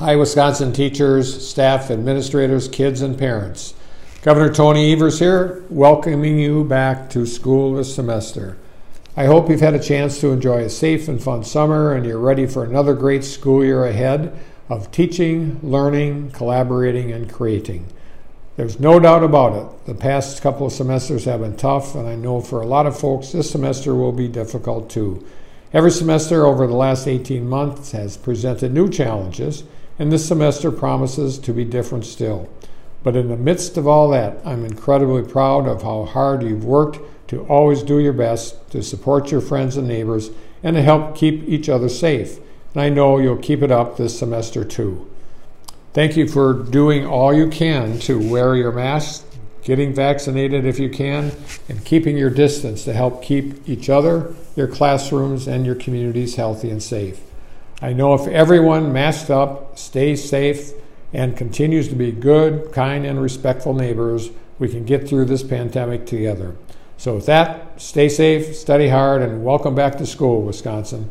Hi, Wisconsin teachers, staff, administrators, kids, and parents. Governor Tony Evers here, welcoming you back to school this semester. I hope you've had a chance to enjoy a safe and fun summer and you're ready for another great school year ahead of teaching, learning, collaborating, and creating. There's no doubt about it. The past couple of semesters have been tough, and I know for a lot of folks this semester will be difficult too. Every semester over the last 18 months has presented new challenges and this semester promises to be different still. But in the midst of all that, I'm incredibly proud of how hard you've worked to always do your best to support your friends and neighbors and to help keep each other safe. And I know you'll keep it up this semester too. Thank you for doing all you can to wear your mask, getting vaccinated if you can, and keeping your distance to help keep each other, your classrooms, and your communities healthy and safe. I know if everyone masked up, stays safe, and continues to be good, kind, and respectful neighbors, we can get through this pandemic together. So, with that, stay safe, study hard, and welcome back to school, Wisconsin.